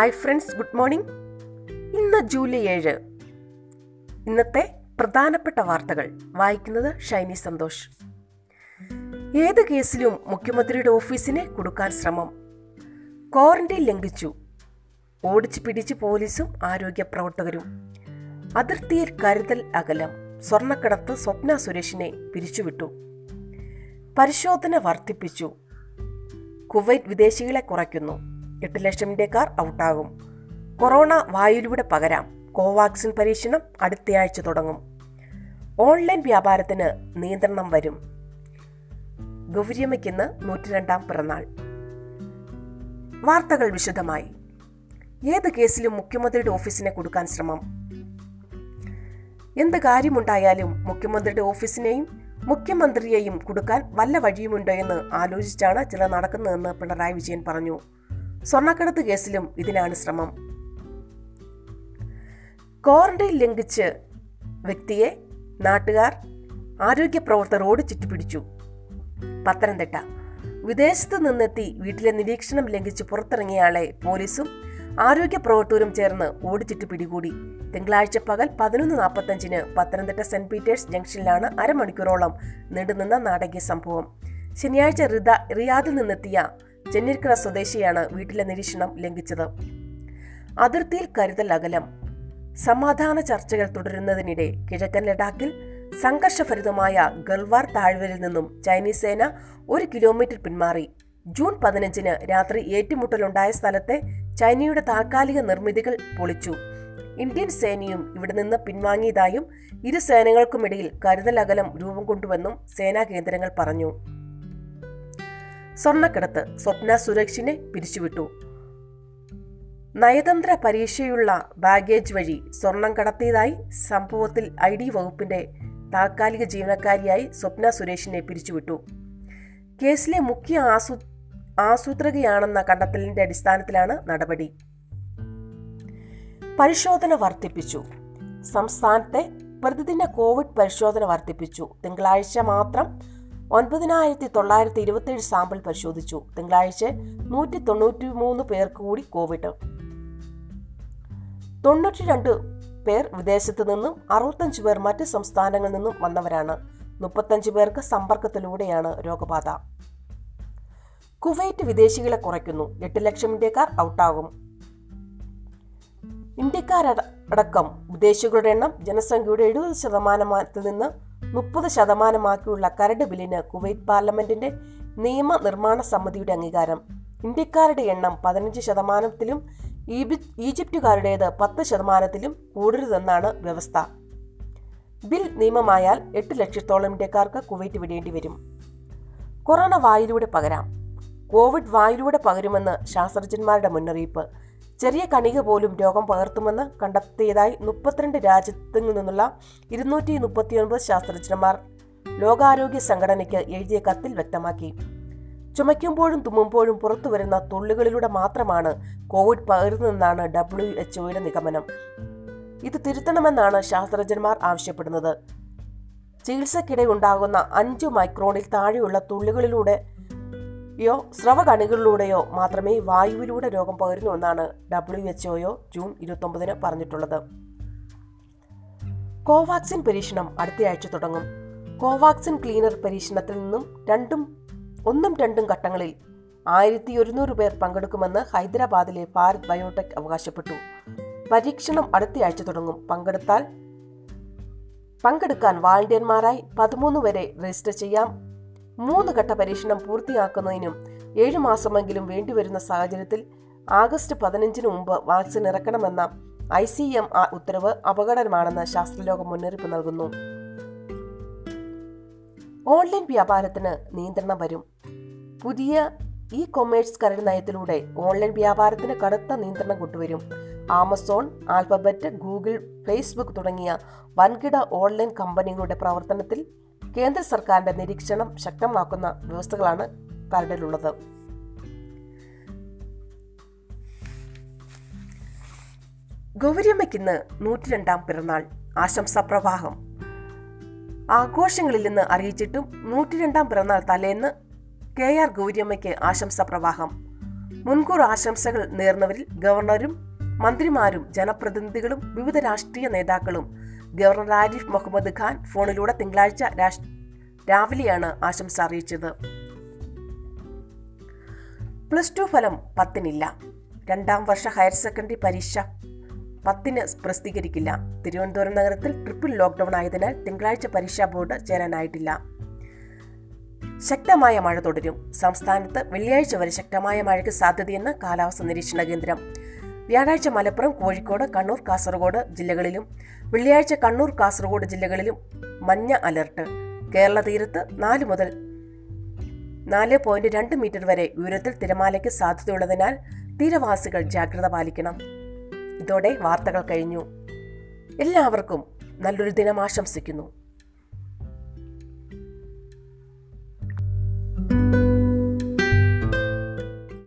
Hi friends good morning ഇന്ന് July ഏഴ്. ഇന്നത്തെ പ്രധാനപ്പെട്ട വാർത്തകൾ. വായിക്കുന്നത് ഷൈനി സന്തോഷ്. ഏത് കേസിലും മുഖ്യമന്ത്രിയുടെ ഓഫീസിനെ കൊടുക്കാൻ ശ്രമം. ക്വാറന്റൈൻ ലംഘിച്ചു. ഓടിച്ചു പിടിച്ച് പോലീസും ആരോഗ്യ പ്രവർത്തകരും. അതിർത്തിയിൽ കരുതൽ അകലം. സ്വർണക്കടത്ത് സ്വപ്ന സുരേഷിനെ പിരിച്ചുവിട്ടു. പരിശോധന വർദ്ധിപ്പിച്ചു. കുവൈറ്റ് വിദേശികളെ കുറയ്ക്കുന്നു. എട്ട് ലക്ഷം ഇന്ത്യക്കാർ ഔട്ടാകും. കൊറോണ വായുവിലൂടെ പകരാം. കോവാക്സിൻ പരീക്ഷണം അടുത്തയാഴ്ച തുടങ്ങും. ഓൺലൈൻ വ്യാപാരത്തിന് നിയന്ത്രണം വരും. ഗൗരിയമ്മയ്ക്കിന്ന് നൂറ്റിരണ്ടാം പിറന്നാൾ. വാർത്തകൾ വിശദമായി. ഏത് കേസിലും മുഖ്യമന്ത്രിയുടെ ഓഫീസിനെ കൊടുക്കാൻ ശ്രമം? എന്ത് കാര്യമുണ്ടായാലും മുഖ്യമന്ത്രിയുടെ ഓഫീസിനെയും മുഖ്യമന്ത്രിയെയും കൊടുക്കാൻ വല്ല വഴിയുമുണ്ടോ എന്ന് ആലോചിച്ചാണ് ചില നടക്കുന്നതെന്ന് പിണറായി വിജയൻ പറഞ്ഞു. സ്വർണക്കടത്ത് കേസിലും ഇതിനാണ് ശ്രമം. ക്വാറന്റൈൻ ലംഘിച്ച് വ്യക്തിയെ നാട്ടുകാർ ആരോഗ്യ പ്രവർത്തകർ ഓടിച്ചിട്ട് പിടിച്ചു പത്തനംതിട്ട വിദേശത്ത് നിന്നെത്തി വീട്ടിലെ നിരീക്ഷണം ലംഘിച്ച് പുറത്തിറങ്ങിയയാളെ പോലീസും ആരോഗ്യ പ്രവർത്തകരും ചേർന്ന് ഓടിച്ചിട്ട് പിടികൂടി തിങ്കളാഴ്ച പകൽ പതിനൊന്ന് നാൽപ്പത്തഞ്ചിന് പത്തനംതിട്ട സെന്റ് പീറ്റേഴ്സ് ജംഗ്ഷനിലാണ് അരമണിക്കൂറോളം നീണ്ടുനിന്ന നാടകീയ സംഭവം. ശനിയാഴ്ച റിദ റിയാദിൽ നിന്നെത്തിയ ചെന്നിരിക്കര സ്വദേശിയാണ് വീട്ടിലെ നിരീക്ഷണം ലംഘിച്ചത്. അതിർത്തിയിൽ കരുതൽ അകലം. സമാധാന ചർച്ചകൾ തുടരുന്നതിനിടെ കിഴക്കൻ ലഡാക്കിൽ സംഘർഷഭരിതമായ ഗൽവാർ താഴ്വരയിൽ നിന്നും ചൈനീസ് സേന ഒരു കിലോമീറ്റർ പിന്മാറി. ജൂൺ പതിനഞ്ചിന് രാത്രി ഏറ്റുമുട്ടലുണ്ടായ സ്ഥലത്തെ ചൈനയുടെ താൽക്കാലിക നിർമ്മിതികൾ പൊളിച്ചു. ഇന്ത്യൻ സേനയും ഇവിടെ നിന്ന് പിൻവാങ്ങിയതായും ഇരു സേനകൾക്കുമിടയിൽ കരുതൽ അകലം രൂപം കൊണ്ടുവെന്നും സേനാ കേന്ദ്രങ്ങൾ പറഞ്ഞു. സ്വർണക്കടത്ത് സ്വപ്ന സുരക്ഷിനെ പിരിച്ചുവിട്ടു. നയതന്ത്ര പരീക്ഷയുള്ള ബാഗേജ് വഴി സ്വർണം കടത്തിയതായി സംഭവത്തിൽ ഐ ഡി വകുപ്പിന്റെ താൽക്കാലിക ജീവനക്കാരിയായി സ്വപ്ന സുരേഷിനെ പിരിച്ചുവിട്ടു. കേസിലെ മുഖ്യ ആസൂ ആസൂത്രകയാണെന്ന കണ്ടെത്തലിന്റെ അടിസ്ഥാനത്തിലാണ് നടപടി. പരിശോധന വർദ്ധിപ്പിച്ചു. സംസ്ഥാനത്തെ പ്രതിദിന കോവിഡ് പരിശോധന വർദ്ധിപ്പിച്ചു. തിങ്കളാഴ്ച മാത്രം ഒൻപതിനായിരത്തി തൊള്ളായിരത്തി ഇരുപത്തിയേഴ് സാമ്പിൾ പരിശോധിച്ചു. തിങ്കളാഴ്ച നൂറ്റി തൊണ്ണൂറ്റി മൂന്ന് പേർക്ക് കൂടി കോവിഡ്. തൊണ്ണൂറ്റി രണ്ട് പേർ വിദേശത്ത് നിന്നും അറുപത്തഞ്ച് പേർ മറ്റ് സംസ്ഥാനങ്ങളിൽ നിന്നും വന്നവരാണ്. മുപ്പത്തഞ്ച് പേർക്ക് സമ്പർക്കത്തിലൂടെയാണ് രോഗബാധ. കുവൈറ്റ് വിദേശികളെ കുറയ്ക്കുന്നു. എട്ട് ലക്ഷം ഇന്ത്യക്കാർ ഔട്ടാകും. ഇന്ത്യക്കാരടക്കം വിദേശികളുടെ എണ്ണം ജനസംഖ്യയുടെ എഴുപത് ശതമാനത്തിൽ നിന്ന് മുപ്പത് ശതമാനമാക്കിയുള്ള കരട് ബില്ലിന് കുവൈറ്റ് പാർലമെന്റിന്റെ നിയമനിർമ്മാണ സമിതിയുടെ അംഗീകാരം. ഇന്ത്യക്കാരുടെ എണ്ണം പതിനഞ്ച് ശതമാനത്തിലും ഈജിപ്തുകാരുടേത് പത്ത് ശതമാനത്തിലും കൂടരുതെന്നാണ് വ്യവസ്ഥ. ബിൽ നിയമമായാൽ എട്ട് ലക്ഷത്തോളം ഇന്ത്യക്കാർക്ക് കുവൈറ്റ് വിടേണ്ടി വരും. കൊറോണ വായിലൂടെ പകരാം. കോവിഡ് വായിലൂടെ പകരുമെന്ന് ശാസ്ത്രജ്ഞന്മാരുടെ മുന്നറിയിപ്പ്. ചെറിയ കണിക പോലും രോഗം പകർത്തുമെന്ന് കണ്ടെത്തിയതായി മുപ്പത്തിരണ്ട് രാജ്യത്തു നിന്നുള്ള ഇരുന്നൂറ്റി മുപ്പത്തിയൊൻപത് ശാസ്ത്രജ്ഞന്മാർ ലോകാരോഗ്യ സംഘടനയ്ക്ക് എഴുതിയ കത്തിൽ വ്യക്തമാക്കി. ചുമയ്ക്കുമ്പോഴും തുമ്മുമ്പോഴും പുറത്തു വരുന്ന തുള്ളികളിലൂടെ മാത്രമാണ് കോവിഡ് പകരുന്നതെന്നാണ് ഡബ്ല്യു എച്ച്ഒയുടെ നിഗമനം. ഇത് തിരുത്തണമെന്നാണ് ശാസ്ത്രജ്ഞന്മാർ ആവശ്യപ്പെടുന്നത്. ചികിത്സക്കിടെ ഉണ്ടാകുന്ന അഞ്ചു മൈക്രോണിൽ താഴെയുള്ള തുള്ളികളിലൂടെയോ സ്രവകണികളിലൂടെയോ മാത്രമേ വായുവിലൂടെ രോഗം പകരുന്നു എന്നാണ് ഡബ്ല്യു എച്ച് ഒയോ ജൂൺ ഇരുപത്തൊമ്പതിന് പറഞ്ഞിട്ടുള്ളത്. കോവാക്സിൻ പരീക്ഷണം അടുത്തയാഴ്ച തുടങ്ങും. കോവാക്സിൻ ക്ലീനർ പരീക്ഷണത്തിൽ നിന്നും രണ്ടും ഒന്നും രണ്ടും ഘട്ടങ്ങളിൽ ആയിരത്തി ഒരുന്നൂറ് പേർ പങ്കെടുക്കുമെന്ന് ഹൈദരാബാദിലെ ഭാരത് ബയോടെക് അവകാശപ്പെട്ടു. പരീക്ഷണം അടുത്തയാഴ്ച തുടങ്ങും. പങ്കെടുത്താൽ പങ്കെടുക്കാൻ വാളണ്ടിയർമാരായി പതിമൂന്ന് വരെ രജിസ്റ്റർ ചെയ്യാം. മൂന്ന് ഘട്ട പരീക്ഷണം പൂർത്തിയാക്കുന്നതിനും ഏഴ് മാസമെങ്കിലും വേണ്ടിവരുന്ന സാഹചര്യത്തിൽ ആഗസ്റ്റ് പതിനഞ്ചിന് മുമ്പ് വാക്സിൻ ഇറക്കണമെന്ന ഐ സി എം ആർ ഉത്തരവ് അപകടമാണെന്ന് ശാസ്ത്രലോകം മുന്നറിയിപ്പ് നൽകുന്നു. ഓൺലൈൻ വ്യാപാരത്തിന് നിയന്ത്രണം വരും. പുതിയ ഇ കൊമേഴ്സ് കരട് നയത്തിലൂടെ ഓൺലൈൻ വ്യാപാരത്തിന് കടുത്ത നിയന്ത്രണം കൊണ്ടുവരും. ആമസോൺ ആൽഫബറ്റ് ഗൂഗിൾ ഫേസ്ബുക്ക് തുടങ്ങിയ വൻകിട ഓൺലൈൻ കമ്പനികളുടെ പ്രവർത്തനത്തിൽ കേന്ദ്ര സർക്കാരിന്റെ നിരീക്ഷണം ശക്തമാക്കുന്ന വ്യവസ്ഥകളാണ് കരടിലുള്ളത് ഗൗരിയമ്മയ്ക്കിന്ന് നൂറ്റിരണ്ടാം പിറന്നാൾ. ആശംസാ പ്രവാഹം. ആഘോഷങ്ങളിൽ നിന്ന് അറിയിച്ചിട്ടും നൂറ്റിരണ്ടാം പിറന്നാൾ തലേന്ന് കെ ആർ ഗൗരിയമ്മയ്ക്ക് ആശംസാ പ്രവാഹം. മുൻകൂർ ആശംസകൾ നേർന്നവരിൽ ഗവർണറും മന്ത്രിമാരും ജനപ്രതിനിധികളും വിവിധ രാഷ്ട്രീയ നേതാക്കളും ഗവർണർ ആരിഫ് മുഹമ്മദ് ഖാൻ ഫോണിലൂടെ തിങ്കളാഴ്ച രാവിലെയാണ് ആശംസ അറിയിച്ചത്. പ്ലസ് ടു ഫലം പത്തിനില്ല. രണ്ടാം വർഷ ഹയർ സെക്കൻഡറി പരീക്ഷ പത്തിന് പ്രസിദ്ധീകരിക്കില്ല. തിരുവനന്തപുരം നഗരത്തിൽ ട്രിപ്പിൾ ലോക്ക്ഡൗൺ ആയതിനാൽ തിങ്കളാഴ്ച പരീക്ഷാ ബോർഡ് ചേരാനായിട്ടില്ല. ശക്തമായ മഴ തുടരും. സംസ്ഥാനത്ത് വെള്ളിയാഴ്ച വരെ ശക്തമായ മഴയ്ക്ക് സാധ്യതയെന്ന് കാലാവസ്ഥാ നിരീക്ഷണ കേന്ദ്രം. വ്യാഴാഴ്ച മലപ്പുറം കോഴിക്കോട് കണ്ണൂർ കാസർഗോഡ് ജില്ലകളിലും വെള്ളിയാഴ്ച കണ്ണൂർ കാസർഗോഡ് ജില്ലകളിലും മഞ്ഞ അലർട്ട്. കേരള തീരത്ത് നാല് മുതൽ നാല് പോയിന്റ് രണ്ട് മീറ്റർ വരെ ഉയരത്തിൽ തിരമാലയ്ക്ക് സാധ്യതയുള്ളതിനാൽ തീരവാസികൾ ജാഗ്രത പാലിക്കണം. ഇതോടെ വാർത്തകൾ കഴിഞ്ഞു. എല്ലാവർക്കും നല്ലൊരു ദിനം ആശംസിക്കുന്നു.